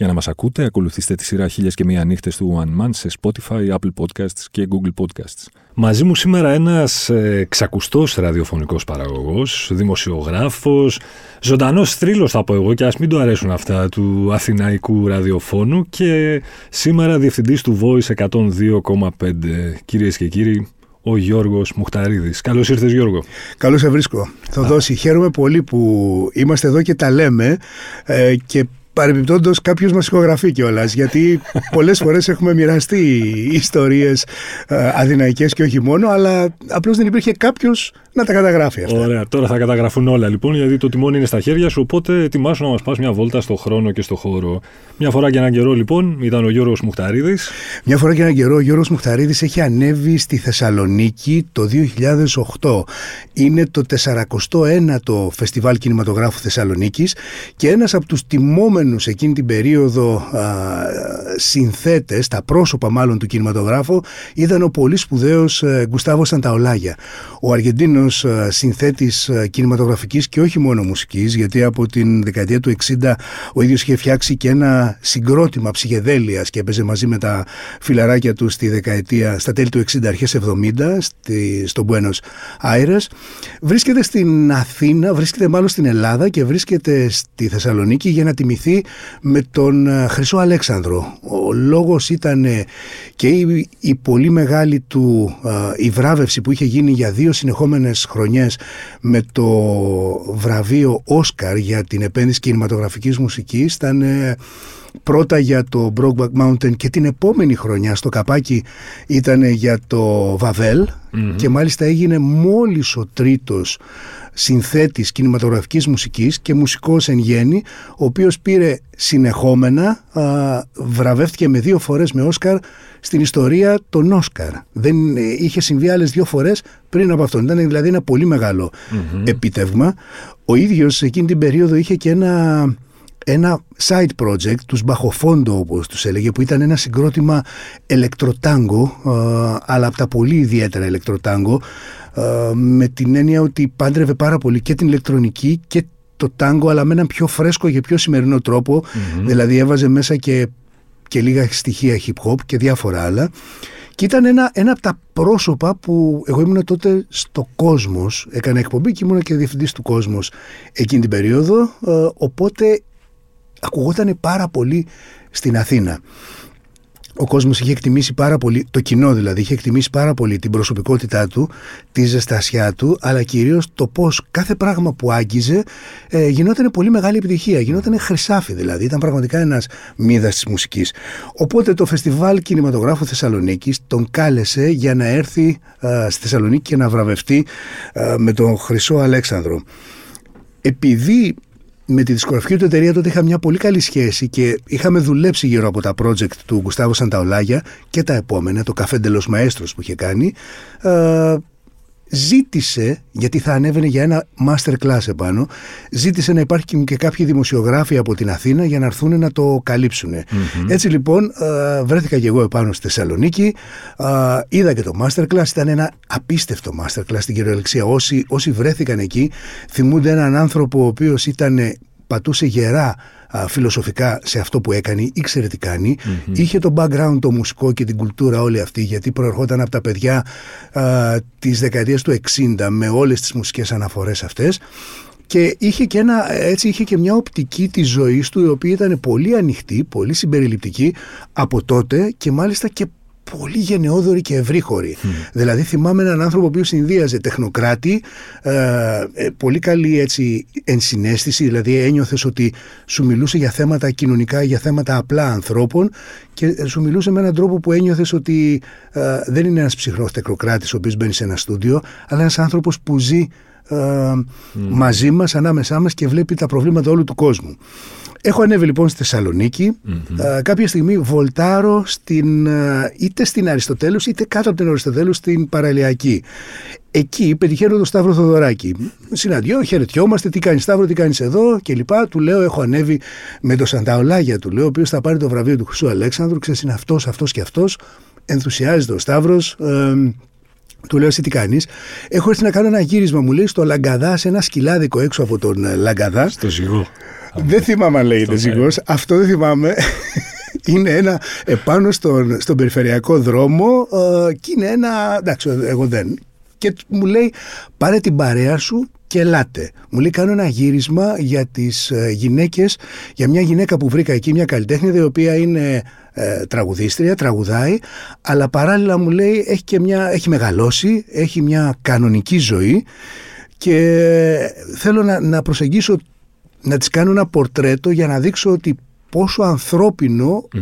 Για να μας ακούτε, ακολουθήστε τη σειρά χίλιες και μία νύχτες του One Man σε Spotify, Apple Podcasts και Google Podcasts. Μαζί μου σήμερα ένας ε, ξακουστός ραδιοφωνικός παραγωγός, δημοσιογράφος, ζωντανός θρύλος θα πω εγώ και ας μην του αρέσουν αυτά του αθηναϊκού ραδιοφώνου και σήμερα διευθυντής του Voice 102,5. Κυρίες και κύριοι, ο Γιώργος Μουχταρίδης. Καλώς ήρθες Γιώργο. Καλώς σε βρίσκω. Θα δώσει. Χαίρομαι πολύ που είμαστε εδώ και τα λέμε ε, και Παρεμπιπτόντως, κάποιος μας ηχογραφεί κιόλας. Γιατί πολλές φορές έχουμε μοιραστεί ιστορίες ε, αδυναϊκέ και όχι μόνο, αλλά απλώς δεν υπήρχε κάποιος να τα καταγράφει αυτά. Ωραία, τώρα θα καταγραφούν όλα λοιπόν, γιατί το τιμόνι είναι στα χέρια σου. Οπότε ετοιμάσου να μας πας μια βόλτα στο χρόνο και στο χώρο. Μια φορά και έναν καιρό λοιπόν ήταν ο Γιώργος Μουχταρίδης. Μια φορά και έναν καιρό ο Γιώργος Μουχταρίδης έχει ανέβει στη Θεσσαλονίκη το 2008. Είναι το 41ο Φεστιβάλ Κινηματογράφου Θεσσαλονίκης και ένας από τους τιμόμενου εκείνη την περίοδο συνθέτες, τα πρόσωπα μάλλον του κινηματογράφου, ήταν ο πολύ σπουδαίος ε, Γκουστάβος Σανταολάγια. Ο Αργεντίνος συνθέτη ε, συνθέτης ε, κινηματογραφικής και όχι μόνο μουσικής γιατί από την δεκαετία του 60 ο ίδιος είχε φτιάξει και ένα συγκρότημα ψυχεδέλειας και έπαιζε μαζί με τα φιλαράκια του στη δεκαετία, στα τέλη του 60 αρχές 70 στη, στο Buenos Aires βρίσκεται στην Αθήνα, βρίσκεται μάλλον στην Ελλάδα και βρίσκεται στη Θεσσαλονίκη για να τιμηθεί με τον ε, Χρυσό Αλέξανδρο. Ο λόγος ήταν και η, η πολύ μεγάλη του η βράβευση που είχε γίνει για δύο συνεχόμενες χρονιές με το βραβείο Όσκαρ για την επένδυση κινηματογραφικής μουσικής ήταν ε, πρώτα για το Brokeback Mountain και την επόμενη χρονιά στο καπάκι ήταν για το βαβελ και μάλιστα έγινε μόλις ο τρίτος συνθέτης κινηματογραφικής μουσικής και μουσικός εν γέννη, ο οποίος πήρε συνεχόμενα, α, βραβεύτηκε με δύο φορές με Όσκαρ στην ιστορία των Όσκαρ. Δεν ε, είχε συμβεί άλλες δύο φορές πριν από αυτόν. Ήταν δηλαδή ένα πολύ μεγάλο επίτευγμα. Ο ίδιος εκείνη την περίοδο είχε και ένα ένα side project, τους Μπαχοφόντο όπως τους έλεγε, που ήταν ένα συγκρότημα ηλεκτροτάγκο, αλλά από τα πολύ ιδιαίτερα ηλεκτροτάγκο, ε, με την έννοια ότι πάντρευε πάρα πολύ και την ηλεκτρονική και το τάγκο αλλά με έναν πιο φρέσκο και πιο σημερινό δηλαδή έβαζε μέσα και, και λίγα στοιχεία hip hop και διάφορα άλλα. Και ήταν ένα, ένα από τα πρόσωπα που εγώ ήμουν τότε στο κόσμος, έκανα εκπομπή και ήμουν και διευθυντής του κόσμος εκείνη την περίοδο, ε, οπότε ακουγόταν πάρα πολύ στην Αθήνα ο κόσμος είχε εκτιμήσει πάρα πολύ, το κοινό δηλαδή, είχε εκτιμήσει πάρα πολύ την προσωπικότητά του, τη ζεστασιά του, αλλά κυρίως το πώς κάθε πράγμα που άγγιζε ε, γινόταν πολύ μεγάλη επιτυχία, γινόταν χρυσάφι δηλαδή, ήταν πραγματικά ένας μύδας της μουσικής. Οπότε το Φεστιβάλ Κινηματογράφου Θεσσαλονίκης τον κάλεσε για να έρθει ε, στη Θεσσαλονίκη και να βραβευτεί ε, με τον Χρυσό Αλέξανδρο. Επειδή με τη δισκογραφική του εταιρεία τότε είχα μια πολύ καλή σχέση και είχαμε δουλέψει γύρω από τα project του Γκουστάβο Σανταολάγια και τα επόμενα, το Καφέ Ντελος Μαέστρος που είχε κάνει. Ε, ζήτησε, γιατί θα ανέβαινε για ένα master class επάνω, ζήτησε να υπάρχει και κάποιοι δημοσιογράφοι από την Αθήνα για να έρθουν να το καλυψουν Έτσι λοιπόν ε, βρέθηκα και εγώ επάνω στη Θεσσαλονίκη, ε, είδα και το master class, ήταν ένα απίστευτο master class στην κυριολεξία. Όσοι, όσοι βρέθηκαν εκεί θυμούνται έναν άνθρωπο ο οποίος ήταν πατούσε γερά φιλοσοφικά σε αυτό που έκανε, ήξερε τι κανει είχε το background το μουσικό και την κουλτούρα όλη αυτή γιατί προερχόταν από τα παιδιά α, της δεκαετίας του 60 με όλες τις μουσικές αναφορές αυτές. Και είχε και, ένα, έτσι είχε και μια οπτική της ζωής του η οποία ήταν πολύ ανοιχτή, πολύ συμπεριληπτική από τότε και μάλιστα και πολύ γενναιόδοροι και ευρύχωροι. Δηλαδή θυμάμαι έναν άνθρωπο που συνδύαζε τεχνοκράτη, ε, ε, πολύ καλή έτσι ενσυναίσθηση, δηλαδή ένιωθες ότι σου μιλούσε για θέματα κοινωνικά, για θέματα απλά ανθρώπων και σου μιλούσε με έναν τρόπο που ένιωθες ότι ε, δεν είναι ένας ψυχρός τεχνοκράτης ο οποίος μπαίνει σε ένα στούντιο, αλλά ένας άνθρωπος που ζει ε, μαζί μας, ανάμεσά μας και βλέπει τα προβλήματα όλου του κόσμου. Έχω ανέβει λοιπόν στη θεσσαλονικη ε, κάποια στιγμή βολτάρω στην, ε, είτε στην Αριστοτέλους είτε κάτω από την Αριστοτέλους στην Παραλιακή. Εκεί πετυχαίνω τον Σταύρο Θοδωράκη. Συναντιώ, χαιρετιόμαστε, τι κάνεις Σταύρο, τι κάνεις εδώ κλπ. Του λέω, έχω ανέβει με τον Σανταολάγια, του λέω, ο οποίος θα πάρει το βραβείο του Χρυσού Αλέξανδρου. Ξέρεις, είναι αυτός, αυτός και αυτός. Ενθουσιάζεται ο Σταύρος. Ε, του λέω εσύ τι κάνεις. Έχω έρθει να κάνω ένα γύρισμα, μου λέει, στο Λαγκαδά, σε ένα σκυλάδικο έξω από τον ε, Λαγκαδά. Στο ζυγό. Δεν θυμάμαι αν λέγεται ζυγός. Αυτό δεν θυμάμαι. είναι ένα επάνω στον, στον περιφερειακό δρόμο ε, και είναι ένα. Εντάξει, εγώ δεν. Και μου λέει, πάρε την παρέα σου και ελάτε. Μου λέει, κάνω ένα γύρισμα για τις ε, γυναίκες, για μια γυναίκα που βρήκα εκεί, μια καλλιτέχνη, η οποία είναι ε, τραγουδίστρια, τραγουδάει, αλλά παράλληλα μου λέει, έχει, και μια, έχει μεγαλώσει, έχει μια κανονική ζωή και θέλω να, να προσεγγίσω να της κάνω ένα πορτρέτο για να δείξω ότι πόσο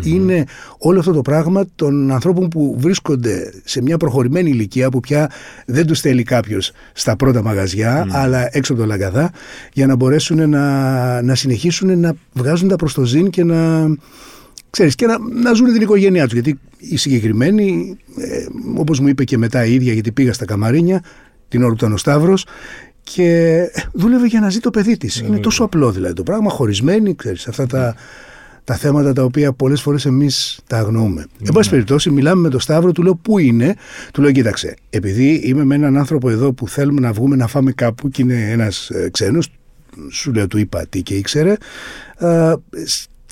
είναι όλο αυτό το πράγμα των ανθρώπων που βρίσκονται σε μια προχωρημένη ηλικία που πια δεν τους θέλει κάποιος στα πρώτα μαγαζιά αλλά έξω από το λαγκαδά για να μπορέσουν να, να συνεχίσουν να βγάζουν τα προς το ζήν και να, ξέρεις, και να, να ζουν την οικογένειά τους. Γιατί οι συγκεκριμένοι ε, όπως μου είπε και μετά η ίδια γιατί πήγα στα Καμαρίνια την ώρα που ήταν ο Σταύρος και δούλευε για να ζει το παιδί της. Είναι τόσο απλό δηλαδή το πράγμα, χωρισμένη, ξέρεις, αυτά τα, τα θέματα τα οποία πολλές φορές εμείς τα αγνοούμε. Εν πάση περιπτώσει, μιλάμε με τον Σταύρο, του λέω πού είναι; Του λέω, κοίταξε, επειδή είμαι με έναν άνθρωπο εδώ που θέλουμε να βγούμε να φάμε κάπου και είναι ένας ε, ξένος, σου λέω, του είπα τι και ήξερε.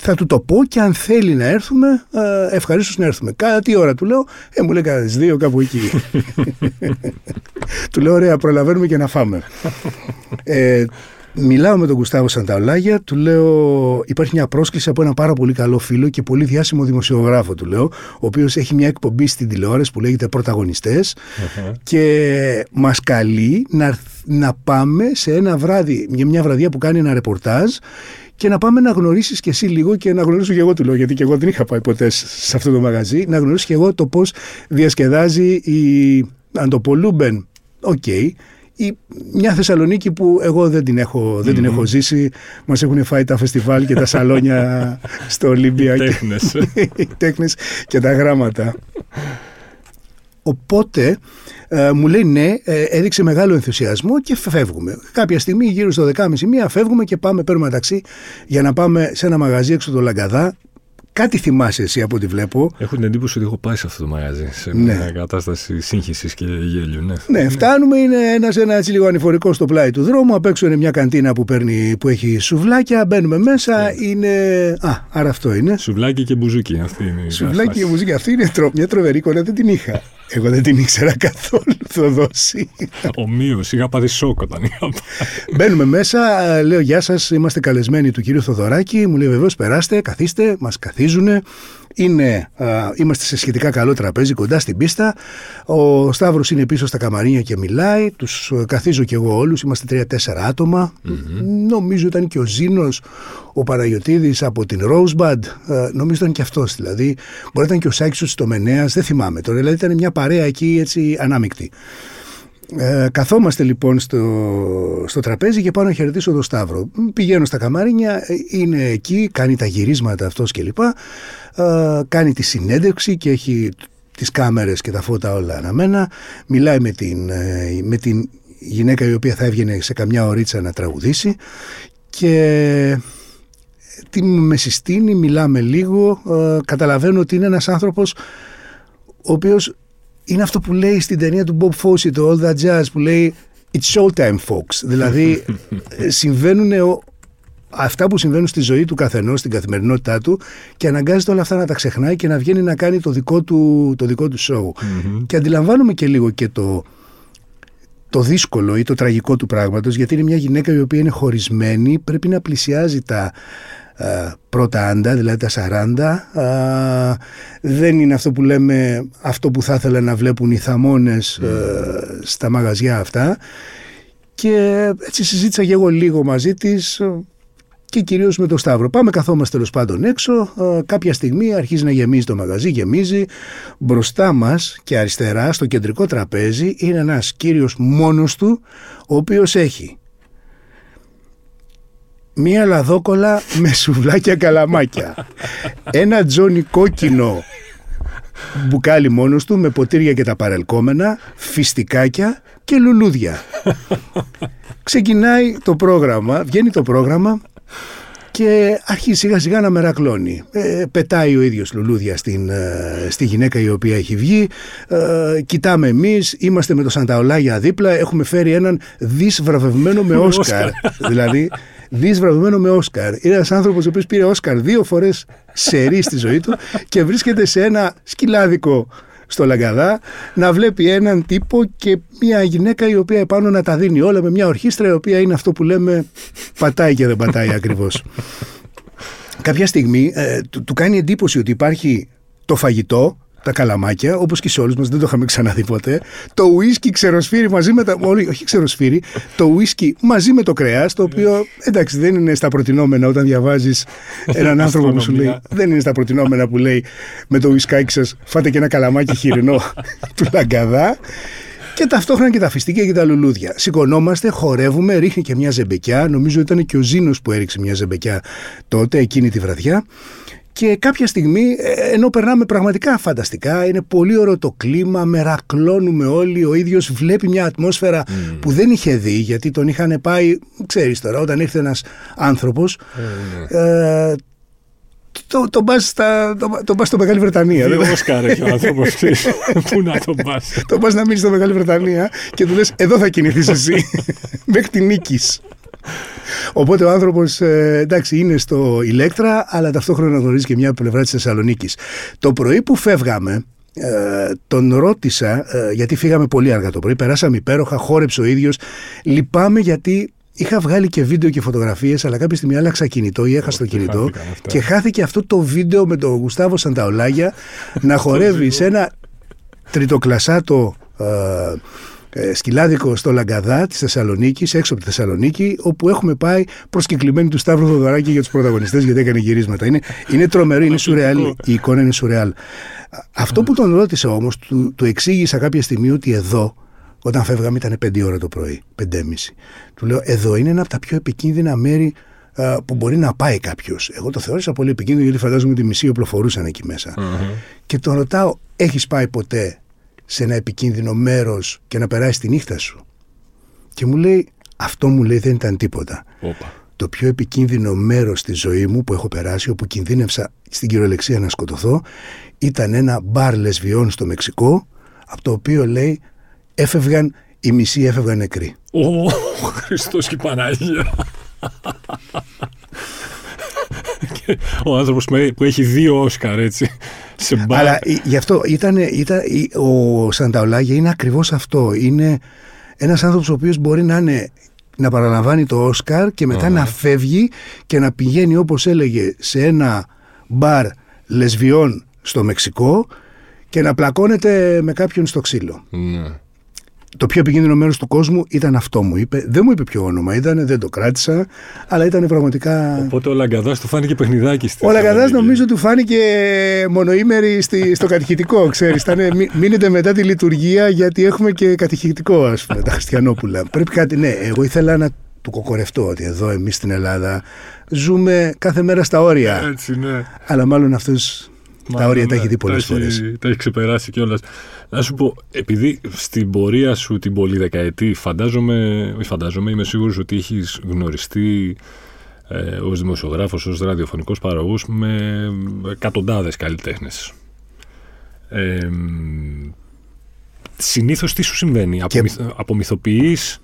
Ε, θα του το πω και αν θέλει να έρθουμε, ε, ευχαρίστως να έρθουμε. Κάνα τι ώρα του λέω, ε, μου λέει κατά τι δύο κάπου εκεί. του λέω, ωραία, προλαβαίνουμε και να φάμε. ε, Μιλάω με τον Κουστάβο Σανταολάγια, του λέω: Υπάρχει μια πρόσκληση από ένα πάρα πολύ καλό φίλο και πολύ διάσημο δημοσιογράφο, του λέω, ο οποίος έχει μια εκπομπή στην τηλεόραση που λέγεται και μας καλεί να, να πάμε σε ένα βράδυ, μια, μια βραδιά που κάνει ένα ρεπορτάζ και να πάμε να γνωρίσεις και εσύ λίγο και να γνωρίσω και εγώ του λέω, γιατί και εγώ δεν είχα πάει ποτέ σε αυτό το μαγαζί, να γνωρίσω και εγώ το πώς διασκεδάζει η Αντοπολούμπεν. OK, okay, η, μια Θεσσαλονίκη που εγώ δεν την έχω, δεν την έχω ζήσει. Μας έχουν φάει τα φεστιβάλ και τα σαλόνια στο Ολύμπια. Οι τέχνες. και τα γράμματα. Οπότε ε, μου λέει ναι, ε, έδειξε μεγάλο ενθουσιασμό και φεύγουμε. Κάποια στιγμή γύρω στο 10.30 μία φεύγουμε και πάμε, παίρνουμε ταξί για να πάμε σε ένα μαγαζί έξω το Λαγκαδά Κάτι θυμάσαι εσύ από ό,τι βλέπω. Έχω την εντύπωση ότι έχω πάει σε αυτό το μαγαζί. Σε ναι. μια κατάσταση σύγχυσης και γέλιου. Ναι, ναι φτάνουμε. Είναι ένας ένας έτσι λίγο ανηφορικός στο πλάι του δρόμου. Απ' έξω είναι μια καντίνα που, παίρνει, που έχει σουβλάκια. Μπαίνουμε μέσα. Ναι. Είναι. Α, άρα αυτό είναι. Σουβλάκι και μπουζούκι. Αυτή είναι Σουβλάκι και μπουζούκι. Αυτή είναι μια τρομερή εικόνα. Δεν την είχα. Εγώ δεν την ήξερα καθόλου δώσει. Ομοίως, είχα πάθει σοκ όταν είχα πάει. Μπαίνουμε μέσα, λέω Γεια σας, είμαστε καλεσμένοι του κυρίου Θοδωράκη. Μου λέει βεβαίως περάστε, καθίστε, μας καθίζουν. Είναι, α, είμαστε σε σχετικά καλό τραπέζι κοντά στην πίστα. Ο Σταύρος είναι πίσω στα καμαρίνια και μιλάει. Τους ε, καθίζω κι εγώ όλους. Είμαστε τρία-τέσσερα άτομα. Mm-hmm. Νομίζω ήταν και ο Ζήνος, ο Παναγιοτήδη από την Rosebud. Ε, νομίζω ήταν και αυτός δηλαδή. Μπορεί να ήταν και ο Σάκης ο Μενέα, δεν θυμάμαι τώρα. Δηλαδή ήταν μια παρέα εκεί έτσι ανάμεικτη. Ε, καθόμαστε λοιπόν στο, στο τραπέζι και πάω να χαιρετήσω τον Σταύρο. Πηγαίνω στα καμάρινια, ε, είναι εκεί, κάνει τα γυρίσματα αυτός κλπ. Ε, κάνει τη συνέντευξη και έχει τις κάμερες και τα φώτα όλα αναμένα. Μιλάει με την, ε, με την γυναίκα η οποία θα έβγαινε σε καμιά ωρίτσα να τραγουδήσει και τι με συστήνει, μιλάμε λίγο, καταλαβαίνω ότι είναι ένας άνθρωπος ο οποίος είναι αυτό που λέει στην ταινία του Bob Fosse, το All That Jazz, που λέει It's showtime, folks. δηλαδή, ε, συμβαίνουν αυτά που συμβαίνουν στη ζωή του καθενός, στην καθημερινότητά του και αναγκάζεται όλα αυτά να τα ξεχνάει και να βγαίνει να κάνει το δικό του, το δικό του show. Και αντιλαμβάνομαι και λίγο και το, το δύσκολο ή το τραγικό του πράγματος γιατί είναι μια γυναίκα η οποία είναι χωρισμένη, πρέπει να πλησιάζει τα ε, πρώτα άντα, δηλαδή τα 40. Ε, δεν είναι αυτό που λέμε αυτό που θα ήθελα να βλέπουν οι θαμώνες ε, στα μαγαζιά αυτά. Και έτσι συζήτησα και εγώ λίγο μαζί της και κυρίως με το Σταύρο. Πάμε καθόμαστε τέλος πάντων έξω, ε, κάποια στιγμή αρχίζει να γεμίζει το μαγαζί, γεμίζει. Μπροστά μας και αριστερά στο κεντρικό τραπέζι είναι ένας κύριος μόνος του, ο οποίος έχει μία λαδόκολα με σουβλάκια καλαμάκια, ένα τζόνι κόκκινο μπουκάλι μόνος του με ποτήρια και τα παρελκόμενα, φιστικάκια και λουλούδια. Ξεκινάει το πρόγραμμα, βγαίνει το πρόγραμμα και αρχίζει σιγά σιγά να μερακλώνει. Ε, πετάει ο ίδιος λουλούδια στην, ε, στη γυναίκα η οποία έχει βγει. Ε, κοιτάμε εμείς, είμαστε με το Σανταολάγια δίπλα, έχουμε φέρει έναν δις βραβευμένο με Όσκαρ. δηλαδή δις βραβευμένο με Όσκαρ. Είναι ένας άνθρωπος ο οποίος πήρε Όσκαρ δύο φορές σε στη ζωή του και βρίσκεται σε ένα σκυλάδικο στο Λαγκαδά να βλέπει έναν τύπο και μια γυναίκα η οποία επάνω να τα δίνει όλα με μια ορχήστρα η οποία είναι αυτό που λέμε πατάει και δεν πατάει ακριβώς. Κάποια στιγμή ε, του, του κάνει εντύπωση ότι υπάρχει το φαγητό τα καλαμάκια, όπως και σε όλους μας, δεν το είχαμε ξαναδεί ποτέ. Το ουίσκι ξεροσφύρι μαζί με τα. Όχι, όχι ξεροσφύρι, το ουίσκι μαζί με το κρέα, το οποίο εντάξει δεν είναι στα προτινόμενα όταν διαβάζεις έναν άνθρωπο που σου λέει. Δεν είναι στα προτινόμενα που λέει με το ουισκάκι σας, φάτε και ένα καλαμάκι χοιρινό του λαγκαδά. Και ταυτόχρονα και τα φιστίκια και τα λουλούδια. Σηκωνόμαστε, χορεύουμε, ρίχνει και μια ζεμπεκιά. Νομίζω ήταν και ο Ζήνος που έριξε μια ζεμπεκιά τότε, εκείνη τη βραδιά. Και κάποια στιγμή, ε, ενώ περνάμε πραγματικά φανταστικά, είναι πολύ ωραίο το κλίμα, μερακλώνουμε όλοι, ο ίδιος βλέπει μια ατμόσφαιρα mm. που δεν είχε δει, γιατί τον είχαν πάει, ξέρεις τώρα, όταν ήρθε ένας άνθρωπος, mm. ε, το, το πας στα, το, το πας στο Μεγάλη Βρετανία. Δύο Όσκαρ έχει ο άνθρωπος, πού να τον πας. το πας να μείνεις στο Μεγάλη Βρετανία και του λες, εδώ θα κινηθείς εσύ, μέχρι την νίκης. Οπότε ο άνθρωπος ε, εντάξει είναι στο Ηλέκτρα, αλλά ταυτόχρονα γνωρίζει και μια πλευρά της Θεσσαλονίκης. Το πρωί που φεύγαμε, ε, τον ρώτησα, ε, γιατί φύγαμε πολύ αργά το πρωί, περάσαμε υπέροχα, χόρεψε ο ίδιος. Λυπάμαι γιατί Είχα βγάλει και βίντεο και φωτογραφίες, αλλά κάποια στιγμή άλλαξα κινητό ή έχασα το κινητό και χάθηκε αυτό το βίντεο με τον Γουστάβο Σανταολάγια να χορεύει σε ένα τριτοκλασάτο ε, ε, σκυλάδικο στο Λαγκαδά της Θεσσαλονίκης, έξω από τη Θεσσαλονίκη, όπου έχουμε πάει προσκεκλημένοι του Σταύρου Θοδωράκη για τους πρωταγωνιστές, γιατί έκανε γυρίσματα. Είναι, είναι τρομερό, είναι σουρεάλ. Η εικόνα είναι σουρεάλ. Αυτό που τον ρώτησε όμως, του, του εξήγησα κάποια στιγμή ότι εδώ, όταν φεύγαμε ήταν 5 ώρα το πρωί, 5.30. Του λέω, εδώ είναι ένα από τα πιο επικίνδυνα μέρη που μπορεί να πάει κάποιος. Εγώ το θεώρησα πολύ επικίνδυνο γιατί φαντάζομαι ότι μισοί οπλοφορούσαν εκεί Και τον ρωτάω, έχεις πάει ποτέ σε ένα επικίνδυνο μέρος και να περάσει τη νύχτα σου. Και μου λέει, αυτό μου λέει δεν ήταν τίποτα. Οπα. Το πιο επικίνδυνο μέρος στη ζωή μου που έχω περάσει, όπου κινδύνευσα στην κυριολεξία να σκοτωθώ, ήταν ένα μπαρ λεσβιών στο Μεξικό, από το οποίο λέει έφευγαν, οι μισοί έφευγαν νεκροί. Ω, Χριστός και Παναγία. ο άνθρωπος που έχει δύο Όσκαρ, έτσι. Σε Αλλά γι' αυτό ήταν, ήταν, ο Σανταολάγια είναι ακριβώς αυτό. Είναι ένας άνθρωπος ο οποίος μπορεί να είναι να παραλαμβάνει το Όσκαρ και μετά να φεύγει και να πηγαίνει όπως έλεγε σε ένα μπαρ λεσβιών στο Μεξικό και να πλακώνεται με κάποιον στο ξύλο. Ναι το πιο επικίνδυνο μέρος του κόσμου ήταν αυτό μου είπε. Δεν μου είπε ποιο όνομα ήταν, δεν το κράτησα, αλλά ήταν πραγματικά. Οπότε ο Λαγκαδάς του φάνηκε παιχνιδάκι στη Ο Λαγκαδάς νομίζω του φάνηκε μονοήμερη στη, στο κατηχητικό. Ξέρεις, μείνετε μετά τη λειτουργία γιατί έχουμε και κατηχητικό, ας πούμε, τα Χριστιανόπουλα. Πρέπει κάτι, ναι, εγώ ήθελα να του κοκορευτώ ότι εδώ εμείς στην Ελλάδα ζούμε κάθε μέρα στα όρια. Έτσι, ναι. Αλλά μάλλον αυτός τα όρια τα έχει δει πολλές φορές. Τα έχει ξεπεράσει κιόλας. Να σου πω, επειδή στην πορεία σου την πολυδεκαετή φαντάζομαι, φαντάζομαι, είμαι σίγουρος ότι έχεις γνωριστεί ε, ως δημοσιογράφος, ως ραδιοφωνικός παραγωγός με εκατοντάδες καλλιτέχνες. Ε, συνήθως τι σου συμβαίνει, και... απομυθοποιείς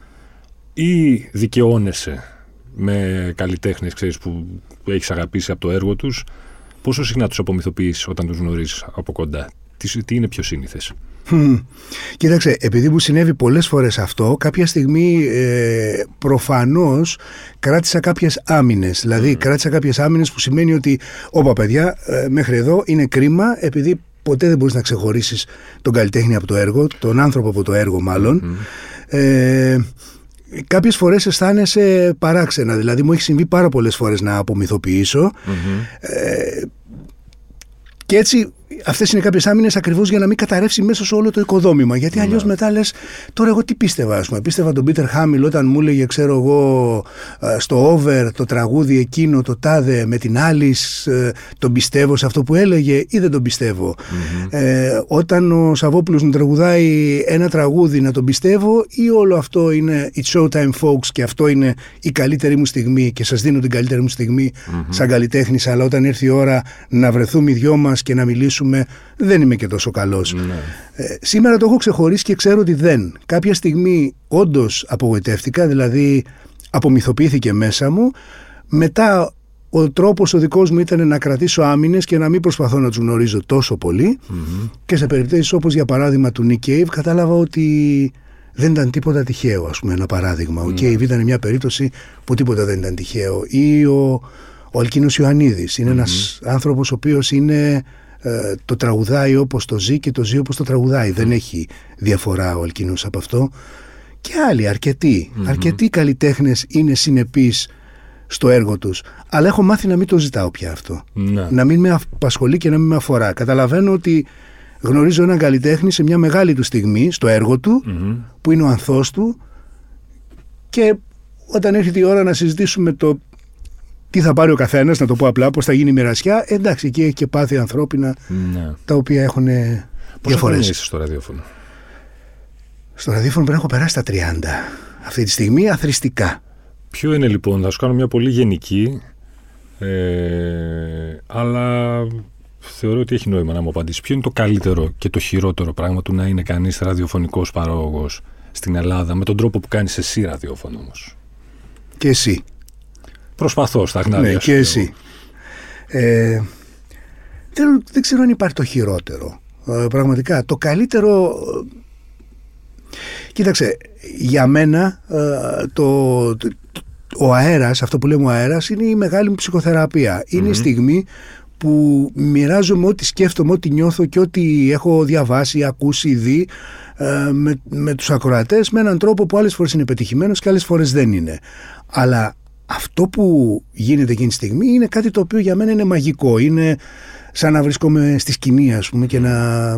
ή δικαιώνεσαι με καλλιτέχνες ξέρεις, που, που έχεις αγαπήσει από το έργο τους Πόσο συχνά τους απομυθοποιείς όταν τους γνωρίζεις από κοντά, τι, τι είναι πιο σύνηθες; Κοίταξε, επειδή μου συνέβη πολλές φορές αυτό, κάποια στιγμή ε, προφανώς κράτησα κάποιες άμυνες. Δηλαδή κράτησα κάποιες άμυνες που σημαίνει ότι, όπα παιδιά, ε, μέχρι εδώ είναι κρίμα επειδή ποτέ δεν μπορείς να ξεχωρίσεις τον καλλιτέχνη από το έργο, τον άνθρωπο από το έργο μάλλον. Ε, κάποιες φορές αισθάνεσαι παράξενα. Δηλαδή μου έχει συμβεί πάρα πολλές φορές να απομυθοποιήσω. Ε, και έτσι αυτές είναι κάποιες άμυνες ακριβώς για να μην καταρρεύσει μέσα σε όλο το οικοδόμημα. Γιατί αλλιώς ναι. μετά λες, τώρα εγώ τι πίστευα, ας πούμε. Πίστευα τον Πίτερ Χάμιλ όταν μου έλεγε, ξέρω εγώ, στο over το τραγούδι εκείνο, το τάδε με την άλλη, ε, τον πιστεύω σε αυτό που έλεγε ή δεν τον πιστευω Ε, όταν ο Σαββόπουλος μου τραγουδάει ένα τραγούδι, να τον πιστεύω ή όλο αυτό είναι It's showtime folks και αυτό είναι η καλύτερη μου στιγμή και σας δίνω την καλύτερη μου στιγμή σαν καλλιτέχνης. Αλλά όταν ήρθε η ώρα να βρεθούμε οι δυο μας και να μιλήσουμε δεν είμαι και τόσο καλός. Ναι. Ε, σήμερα το έχω ξεχωρίσει και ξέρω ότι δεν. Κάποια στιγμή όντως απογοητεύτηκα, δηλαδή απομυθοποιήθηκε μέσα μου. Μετά ο τρόπος ο δικός μου ήταν να κρατήσω άμυνες και να μην προσπαθώ να τους γνωρίζω τόσο και σε περιπτώσεις όπως για παράδειγμα του Nick Cave κατάλαβα ότι δεν ήταν τίποτα τυχαίο ας πούμε ένα παράδειγμα. Ο ναι. Cave ήταν μια περίπτωση που τίποτα δεν ήταν τυχαίο. Ή ο, ο Αλκίνος Ιωαννίδης είναι ένας άνθρωπος ο οποίος είναι ε, το τραγουδάει όπως το ζει και το ζει όπως το τραγουδάει. Δεν έχει διαφορά ο Αλκίνος από αυτό. Και άλλοι, αρκετοί. Mm-hmm. Αρκετοί καλλιτέχνες είναι συνεπείς στο έργο τους. Αλλά έχω μάθει να μην το ζητάω πια αυτό. Ναι. Να μην με απασχολεί και να μην με αφορά. Καταλαβαίνω ότι γνωρίζω έναν καλλιτέχνη σε μια μεγάλη του στιγμή, στο έργο του, που είναι ο ανθός του και όταν έρχεται η ώρα να συζητήσουμε το τι θα πάρει ο καθένας, να το πω απλά, πώς θα γίνει η μοιρασιά. Εντάξει, εκεί έχει και πάθη ανθρώπινα ναι. τα οποία έχουν διαφορέ. Πώς στο ραδιόφωνο; Στο ραδιόφωνο πρέπει να έχω περάσει τα 30. Αυτή τη στιγμή αθρηστικά. Ποιο είναι λοιπόν, θα σου κάνω μια πολύ γενική, ε, αλλά θεωρώ ότι έχει νόημα να μου απαντήσεις. Ποιο είναι το καλύτερο και το χειρότερο πράγμα του να είναι κανείς ραδιοφωνικός παράγωγο στην Ελλάδα με τον τρόπο που κάνεις εσύ ραδιόφωνο όμως; Και εσύ. Προσπαθώ στα γνάρια Ναι, και εσύ. Ε, δεν, δεν ξέρω αν υπάρχει το χειρότερο. Ε, πραγματικά, το καλύτερο... Ε, κοίταξε, για μένα ε, το, το, ο αέρας, αυτό που λέμε ο αέρας, είναι η μεγάλη μου ψυχοθεραπεία. Είναι η στιγμή που μοιράζομαι ό,τι σκέφτομαι, ό,τι νιώθω και ό,τι έχω διαβάσει, ακούσει, δει με, με τους ακροατές με έναν τρόπο που άλλες φορές είναι πετυχημένος και άλλες φορές δεν είναι. Αλλά αυτό που γίνεται εκείνη τη στιγμή είναι κάτι το οποίο για μένα είναι μαγικό. Είναι σαν να βρίσκομαι στη σκηνή ας πούμε και να,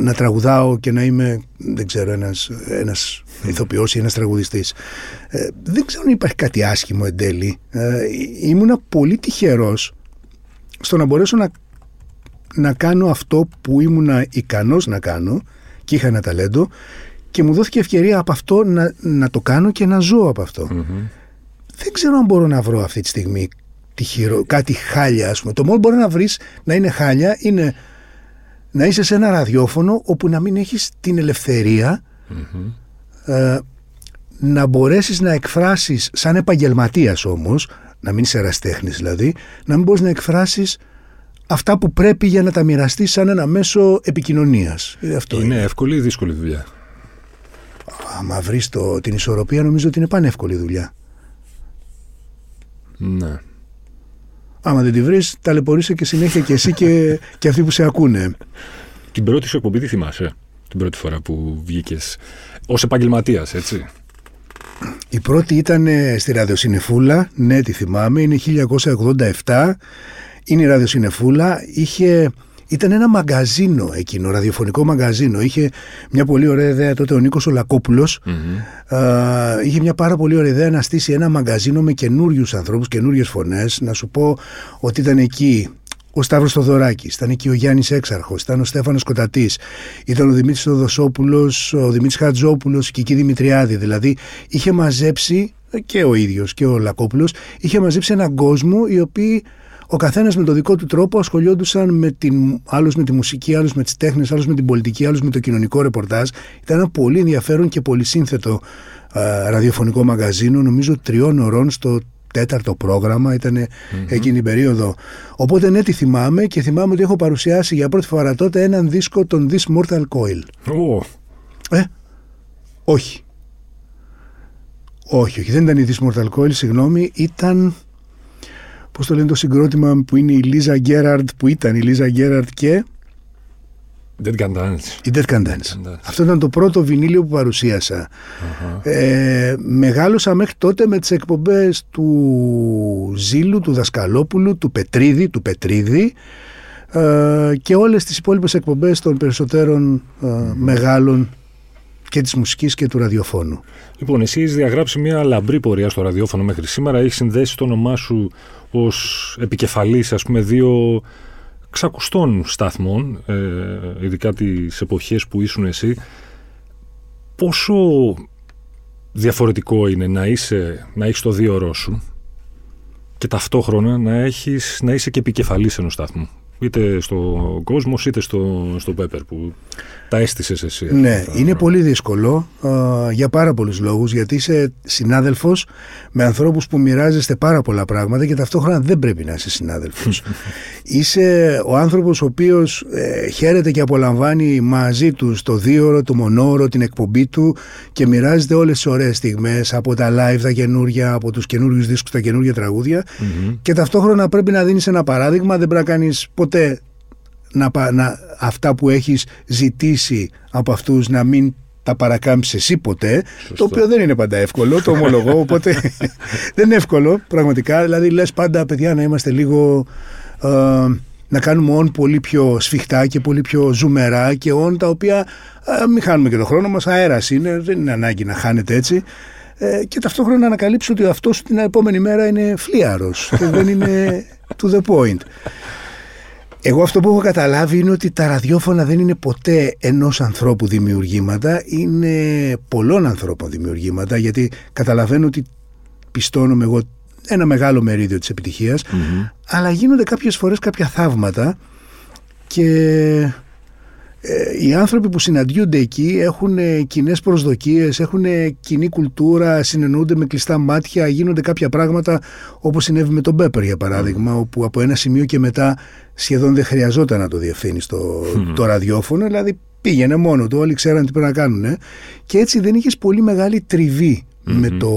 να τραγουδάω και να είμαι δεν ξέρω ένας, ένας ηθοποιός ή ένας τραγουδιστής. Ε, δεν ξέρω αν υπάρχει κάτι άσχημο εν τέλει. Ε, ήμουνα πολύ τυχερός στο να μπορέσω να, να κάνω αυτό που ήμουνα ικανός να κάνω και είχα ένα ταλέντο και μου δόθηκε ευκαιρία από αυτό να, να το κάνω και να ζω από αυτό δεν ξέρω αν μπορώ να βρω αυτή τη στιγμή τη χειρο... κάτι χάλια, ας πούμε. Το μόνο που μπορεί να βρεις να είναι χάλια είναι να είσαι σε ένα ραδιόφωνο όπου να μην έχεις την ελευθερια ε, να μπορέσεις να εκφράσεις σαν επαγγελματίας όμως, να μην είσαι εραστέχνης δηλαδή, να μην μπορείς να εκφράσεις αυτά που πρέπει για να τα μοιραστείς σαν ένα μέσο επικοινωνίας. Ε, αυτό είναι, είναι εύκολη ή δύσκολη δουλειά; Άμα βρεις την ισορροπία νομίζω ότι είναι πανεύκολη δουλειά. Ναι. Άμα δεν τη βρεις, ταλαιπωρείσαι και συνέχεια και εσύ και, και αυτοί που σε ακούνε. Την πρώτη σου εκπομπή τι θυμάσαι, την πρώτη φορά που βγήκες ως επαγγελματίας, έτσι; Η πρώτη ήταν ε, στη ραδιοσυνεφούλα, ναι, τη θυμάμαι, είναι 1987. Είναι η ραδιοσυνεφούλα, είχε ήταν ένα μαγκαζίνο εκείνο, ραδιοφωνικό μαγκαζίνο. Είχε μια πολύ ωραία ιδέα τότε ο Νίκος Ολακόπουλος. Mm-hmm. είχε μια πάρα πολύ ωραία ιδέα να στήσει ένα μαγκαζίνο με καινούριους ανθρώπους, καινούριες φωνές. Να σου πω ότι ήταν εκεί ο Σταύρος Θοδωράκης, ήταν εκεί ο Γιάννης Έξαρχος, ήταν ο Στέφανος Κοτατής, ήταν ο Δημήτρης Θοδοσόπουλος, ο Δημήτρης Χατζόπουλος, η Κική Δημητριάδη. Δηλαδή είχε μαζέψει και ο ίδιος και ο Λακόπουλος, είχε μαζέψει έναν κόσμο οι οποίοι ο καθένας με τον δικό του τρόπο ασχολιόντουσαν με την, άλλους με τη μουσική, άλλους με τις τέχνες, άλλους με την πολιτική, άλλους με το κοινωνικό ρεπορτάζ. Ήταν ένα πολύ ενδιαφέρον και πολύ σύνθετο ραδιοφωνικό μαγαζίνο, νομίζω τριών ωρών στο τέταρτο πρόγραμμα, ήταν mm-hmm. εκείνη την περίοδο. Οπότε ναι, τη θυμάμαι και θυμάμαι ότι έχω παρουσιάσει για πρώτη φορά τότε έναν δίσκο των This Mortal Coil. Oh. Ε, όχι. Όχι, όχι, δεν ήταν η This Mortal Coil, συγγνώμη, ήταν πώς το λένε το συγκρότημα που είναι η Λίζα Γκέραρντ που ήταν η Λίζα Γκέραρντ και Dead Can Dance. Η Dead Can Dance. Αυτό ήταν το πρώτο βινίλιο που παρουσιασα Ε, μεγάλωσα μέχρι τότε με τις εκπομπές του Ζήλου, του Δασκαλόπουλου, του Πετρίδη, του Πετρίδη ε, και όλες τις υπόλοιπες εκπομπές των περισσότερων ε, μεγάλων και της μουσικής και του ραδιοφώνου. Λοιπόν, εσύ έχεις διαγράψει μια λαμπρή πορεία στο ραδιόφωνο μέχρι σήμερα. Έχεις συνδέσει το όνομά σου ως επικεφαλής, ας πούμε, δύο ξακουστών σταθμών, ε, ειδικά τις εποχές που ήσουν εσύ. Πόσο διαφορετικό είναι να, είσαι, να έχεις το δύο ώρο σου και ταυτόχρονα να, έχεις, να είσαι και επικεφαλής ενός σταθμού; Είτε στο κόσμο είτε στο, στο Πέπερ που τα έστησες εσύ. Ναι, είναι πολύ δύσκολο για πάρα πολλούς λόγους γιατί είσαι συνάδελφος με ανθρώπους που μοιράζεστε πάρα πολλά πράγματα και ταυτόχρονα δεν πρέπει να είσαι συνάδελφος. είσαι ο άνθρωπος ο οποίος ε, χαίρεται και απολαμβάνει μαζί του το δίωρο, το μονόωρο, την εκπομπή του και μοιράζεται όλες τις ωραίες στιγμές από τα live τα καινούργια, από τους καινούριους δίσκους, τα καινούργια και ταυτόχρονα πρέπει να δίνεις ένα παράδειγμα, δεν πρέπει να κάνεις ποτέ να, να, αυτά που έχεις ζητήσει από αυτούς να μην τα παρακάμψεις εσύ ποτέ, το οποίο δεν είναι πάντα εύκολο, το ομολογώ, οπότε δεν είναι εύκολο πραγματικά, δηλαδή λες πάντα παιδιά να είμαστε λίγο... Ε, να κάνουμε όν πολύ πιο σφιχτά και πολύ πιο ζουμερά και όν τα οποία ε, μην χάνουμε και το χρόνο μας, αέρας είναι, δεν είναι ανάγκη να χάνετε έτσι. Ε, και ταυτόχρονα να ανακαλύψω ότι αυτός την επόμενη μέρα είναι φλίαρος και δεν είναι to the point. Εγώ αυτό που έχω καταλάβει είναι ότι τα ραδιόφωνα δεν είναι ποτέ ενός ανθρώπου δημιουργήματα, είναι πολλών ανθρώπων δημιουργήματα, γιατί καταλαβαίνω ότι πιστώνομαι εγώ ένα μεγάλο μερίδιο της επιτυχιας αλλά γίνονται κάποιες φορές κάποια θαύματα και ε, οι άνθρωποι που συναντιούνται εκεί έχουν ε, κοινές προσδοκίες, έχουν ε, κοινή κουλτούρα, συνεννοούνται με κλειστά μάτια, γίνονται κάποια πράγματα όπως συνέβη με τον Μπέπερ για παράδειγμα, όπου από ένα σημείο και μετά σχεδόν δεν χρειαζόταν να το διευθύνεις το, το ραδιόφωνο, δηλαδή πήγαινε μόνο του, όλοι ξέραν τι πρέπει να κάνουν και έτσι δεν είχες πολύ μεγάλη με το...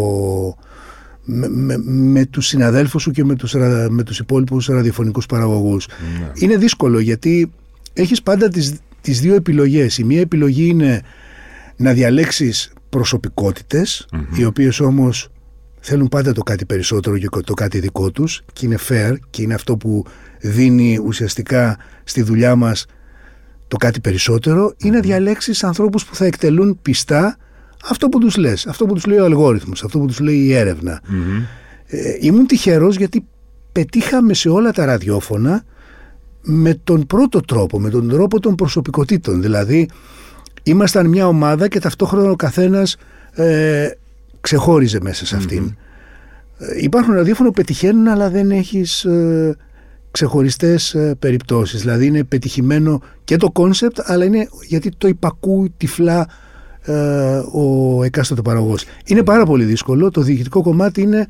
Με, με, με τους συναδέλφους σου και με τους, με τους υπόλοιπους ραδιοφωνικούς παραγωγούς. Ναι. Είναι δύσκολο γιατί έχεις πάντα τις, τις δύο επιλογές. Η μία επιλογή είναι να διαλέξεις οι οποίες όμως θέλουν πάντα το κάτι περισσότερο και το κάτι δικό τους και είναι fair και είναι αυτό που δίνει ουσιαστικά στη δουλειά μας το κάτι περισσότερο ή να διαλέξεις ανθρώπους που θα εκτελούν πιστά αυτό που τους λες, αυτό που τους λέει ο αλγόριθμος, αυτό που τους λέει η ερευνα Ε, ήμουν τυχερός γιατί πετύχαμε σε όλα τα ραδιόφωνα με τον πρώτο τρόπο, με τον τρόπο των προσωπικότητων. Δηλαδή, ήμασταν μια ομάδα και ταυτόχρονα ο καθένας ε, ξεχώριζε μέσα σε αυτήν ε, υπάρχουν ραδιόφωνο που πετυχαίνουν, αλλά δεν έχεις ε, ξεχωριστές ε, περιπτώσεις. Δηλαδή, είναι πετυχημένο και το concept, αλλά είναι γιατί το υπακούει τυφλά ε, ο εκάστοτε παραγωγός. Είναι πάρα πολύ δύσκολο. Το διοικητικό κομμάτι είναι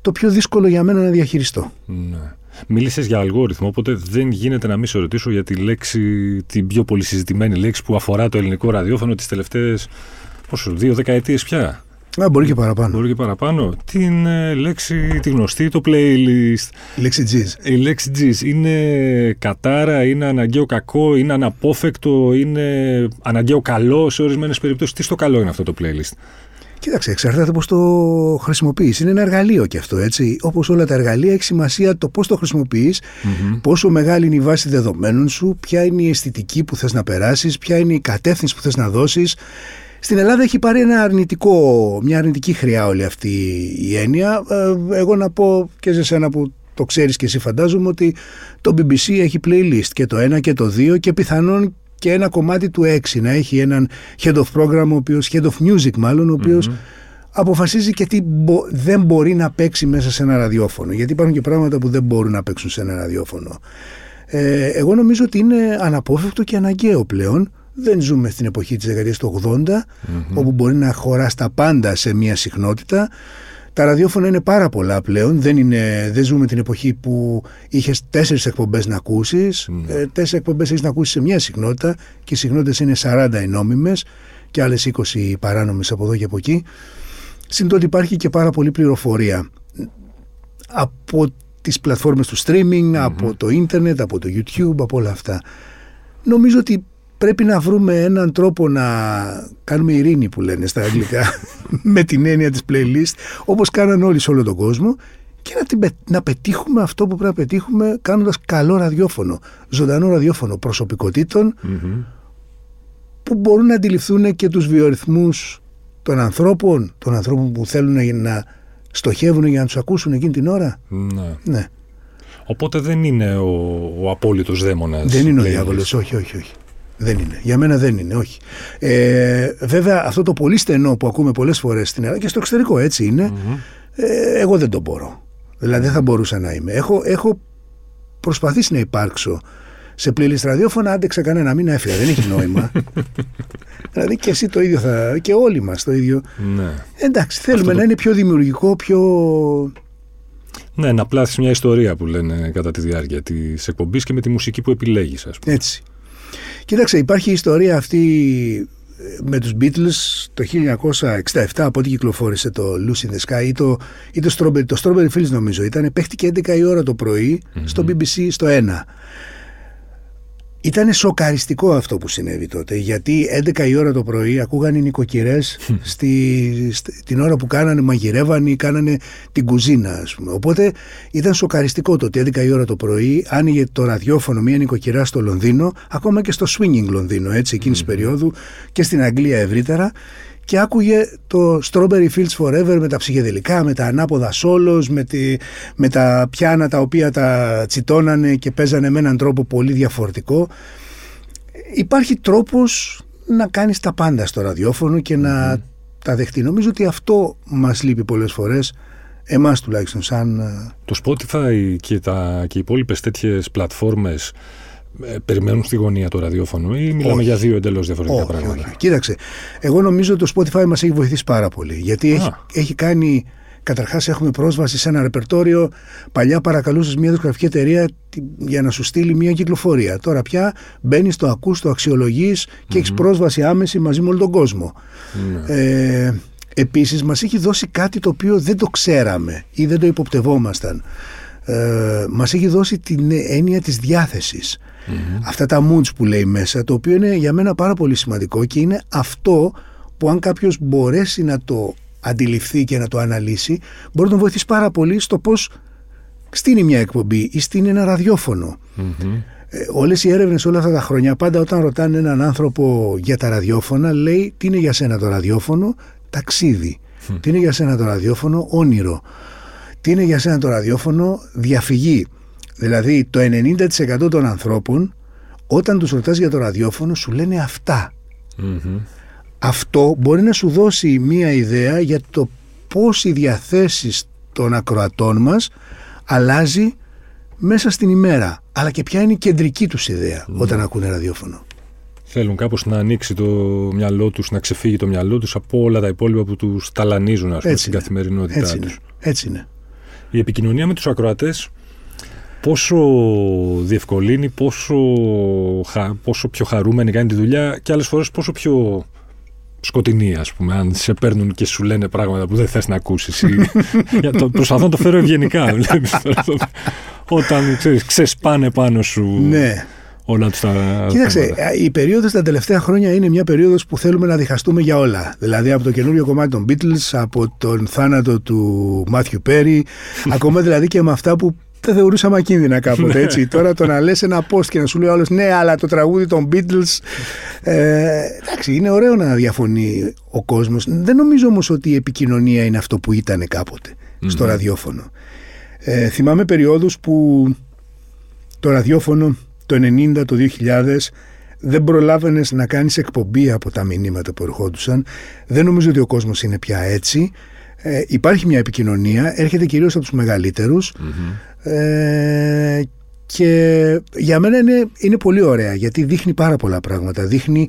το πιο δύσκολο για μένα να διαχειριστώ. Ναι. Μίλησες για αλγόριθμο, οπότε δεν γίνεται να μην σε ρωτήσω για τη λέξη, την πιο πολύ συζητημένη λέξη που αφορά το ελληνικό ραδιόφωνο τις τελευταίες. πόσο, δύο δεκαετίες πια; Α, μπορεί και παραπάνω. Μπορεί και παραπάνω. Την ε, λέξη, τη γνωστή, το playlist. Η λέξη G's. Η λέξη G's. Είναι κατάρα, είναι αναγκαίο κακό, είναι αναπόφευκτο, είναι αναγκαίο καλό σε ορισμένες περιπτώσεις. Τι στο καλό είναι αυτό το playlist; Κοίταξε, εξαρτάται πώς το χρησιμοποιείς. Είναι ένα εργαλείο και αυτό, έτσι. Όπως όλα τα εργαλεία, έχει σημασία το πώς το χρησιμοποιει πόσο μεγάλη είναι η βάση δεδομένων σου, ποια είναι η αισθητική που θες να περάσεις, ποια είναι η κατεύθυνση που θες να δώσεις. Στην Ελλάδα έχει πάρει ένα αρνητικό, μια αρνητική χρειά όλη αυτή η έννοια. Ε, εγώ να πω και σε σένα που το ξέρεις και εσύ φαντάζομαι ότι το BBC έχει playlist και το ένα και το δύο και πιθανόν και ένα κομμάτι του 6 να έχει έναν head of program, ο οποίος, head of music μάλλον, ο οποιος αποφασίζει και τι δεν μπορεί να παίξει μέσα σε ένα ραδιόφωνο. Γιατί υπάρχουν και πράγματα που δεν μπορούν να παίξουν σε ένα ραδιόφωνο. Ε, εγώ νομίζω ότι είναι αναπόφευκτο και αναγκαίο πλέον. Δεν ζούμε στην εποχή της δεκαετίας του 80, όπου μπορεί να χωράς τα πάντα σε μια συχνότητα. Τα ραδιόφωνα είναι πάρα πολλά πλέον. Δεν, είναι, δεν ζούμε την εποχή που είχες τέσσερις εκπομπές να ακούσεις. Mm. Ε, τέσσερις εκπομπές έχεις να ακούσεις σε μια συχνότητα και οι συχνότητες είναι 40 οι νόμιμες και άλλες 20 παράνομες από εδώ και από εκεί. Συν ότι υπάρχει και πάρα πολλή πληροφορία από τις πλατφόρμες του streaming, από το ίντερνετ, από το YouTube, από όλα αυτά. Νομίζω ότι πρέπει να βρούμε έναν τρόπο να κάνουμε ειρήνη που λένε στα αγγλικά με την έννοια της playlist όπως κάνανε όλοι σε όλο τον κόσμο και να, την, να πετύχουμε αυτό που πρέπει να πετύχουμε κάνοντας καλό ραδιόφωνο, ζωντανό ραδιόφωνο που μπορούν να αντιληφθούν και τους βιορυθμούς των ανθρώπων, των ανθρώπων που θέλουν να στοχεύουν για να τους ακούσουν εκείνη την ώρα. Ναι. ναι. Οπότε δεν είναι ο, ο απόλυτος δαίμονας. Δεν είναι ο διάβολος, όχι, όχι, όχι. Δεν είναι. Για μένα δεν είναι, όχι. Ε, βέβαια, αυτό το πολύ στενό που ακούμε πολλές φορές στην Ελλάδα και στο εξωτερικό έτσι ε, εγώ δεν το μπορώ. Δηλαδή, δεν θα μπορούσα να είμαι. Έχω, έχω προσπαθήσει να υπάρξω σε playlist ραδιόφωνα, άντεξα κανένα μήνα έφυγα. Δεν έχει νόημα. δηλαδή και εσύ το ίδιο θα. και όλοι μας το ίδιο. Ναι. Εντάξει, θέλουμε να είναι πιο δημιουργικό, πιο. Ναι, να πλάθει μια ιστορία που λένε κατά τη διάρκεια της εκπομπής και με τη μουσική που επιλέγεις, ας πούμε. Έτσι. Κοίταξε, υπάρχει η ιστορία αυτή ε, με τους Beatles το 1967 από ό,τι κυκλοφόρησε το Lucy in the Sky ή το, ή το, Strawberry, το Strawberry Fields νομίζω ήταν παίχτηκε 11 η ώρα το πρωί στο BBC στο 1 ήταν σοκαριστικό αυτό που συνέβη τότε, γιατί 11 η ώρα το πρωί ακούγαν οι νοικοκυρές στη, την ώρα που κάνανε, μαγειρεύαν ή κάνανε την κουζίνα, ας πούμε. Οπότε ήταν σοκαριστικό το ότι 11 η ώρα το πρωί άνοιγε το ραδιόφωνο μια νοικοκυρά στο Λονδίνο, ακόμα και στο swinging Λονδίνο, έτσι, εκείνης περίοδου και στην Αγγλία ευρύτερα και άκουγε το Strawberry Fields Forever με τα ψυχεδελικά, με τα ανάποδα σόλος, με, με τα πιάνα τα οποία τα τσιτώνανε και παίζανε με έναν τρόπο πολύ διαφορετικό. Υπάρχει τρόπος να κάνεις τα πάντα στο ραδιόφωνο και να τα δεχτεί. Νομίζω ότι αυτό μας λείπει πολλές φορές, εμάς τουλάχιστον σαν... Ε, το Spotify και, τα, και οι υπόλοιπες τέτοιες πλατφόρμες ε, περιμένουν στη γωνία το ραδιόφωνο ή μιλάμε για δύο εντελώς διαφορετικά όχι, πράγματα; Όχι. Κοίταξε, εγώ νομίζω ότι το Spotify μας έχει βοηθήσει πάρα πολύ. Γιατί έχει, έχει κάνει. Καταρχάς, έχουμε πρόσβαση σε ένα ρεπερτόριο. Παλιά παρακαλούσες μια δισκογραφική εταιρεία για να σου στείλει μια κυκλοφορία. Τώρα πια μπαίνεις, το ακούς, το αξιολογείς και έχεις πρόσβαση άμεση μαζί με όλο τον κόσμο. Mm-hmm. Ε, Επίσης μας έχει δώσει κάτι το οποίο δεν το ξέραμε ή δεν το υποπτευόμασταν. Ε, μας έχει δώσει την έννοια της διάθεσης. Αυτά τα moods που λέει μέσα, το οποίο είναι για μένα πάρα πολύ σημαντικό και είναι αυτό που αν κάποιος μπορέσει να το αντιληφθεί και να το αναλύσει, μπορεί να τον βοηθήσει πάρα πολύ στο πώς στείνει μια εκπομπή ή στείνει ένα ραδιόφωνο. Mm-hmm. Ε, όλες οι έρευνες όλα αυτά τα χρόνια, πάντα όταν ρωτάνε έναν άνθρωπο για τα ραδιόφωνα, λέει τι είναι για σένα το ραδιόφωνο, ταξίδι. Τι είναι για σένα το ραδιόφωνο, όνειρο. Τι είναι για σένα το ραδιόφωνο, διαφυγή. Δηλαδή το 90% των ανθρώπων όταν τους ρωτάς για το ραδιόφωνο σου λένε Αυτό μπορεί να σου δώσει μία ιδέα για το πώς οι διαθέσεις των ακροατών μας αλλάζει μέσα στην ημέρα. Αλλά και ποια είναι η κεντρική τους ιδεα όταν ακούνε ραδιόφωνο. Θέλουν κάπως να ανοίξει το μυαλό τους, να ξεφύγει το μυαλό τους από όλα τα υπόλοιπα που τους ταλανίζουν ας πούμε, στην καθημερινότητά έτσι τους. Είναι. Έτσι είναι. Η επικοινωνία με τους ακροατές πόσο διευκολύνει, πόσο, πόσο πιο χαρούμενη κάνει τη δουλειά και άλλες φορές πόσο πιο σκοτεινή, ας πούμε, αν σε παίρνουν και σου λένε πράγματα που δεν θες να ακούσεις. Ή... το, προσπαθώ να το φέρω ευγενικά. Δηλαδή, όταν, ξέρεις, ξεσπάνε πάνω σου ναι. όλα τους τα Κοίταξε, θέματα. η περίοδος τα τελευταία χρόνια είναι μια περίοδος που θέλουμε να διχαστούμε για όλα. Δηλαδή από το καινούριο κομμάτι των Beatles, από τον θάνατο του Μάθιου Πέρι, ακόμα δηλαδή και με αυτά που δεν θεωρούσαμε ακίνδυνα κάποτε έτσι. Τώρα το να λες ένα post και να σου λέει άλλος ναι, αλλά το τραγούδι των Beatles. Ε, εντάξει, είναι ωραίο να διαφωνεί ο κόσμος. Δεν νομίζω όμως ότι η επικοινωνία είναι αυτό που ήταν στο ραδιόφωνο. Ε, θυμάμαι περιόδους που το ραδιόφωνο το 90, το 2000 δεν προλάβαινες να κάνεις εκπομπή από τα μηνύματα που ερχόντουσαν. Δεν νομίζω ότι ο κόσμος είναι πια έτσι. Ε, υπάρχει μια επικοινωνία, έρχεται κυρίως από τους μεγαλυτερους ε, και για μένα είναι, είναι πολύ ωραία γιατί δείχνει πάρα πολλά πράγματα. Δείχνει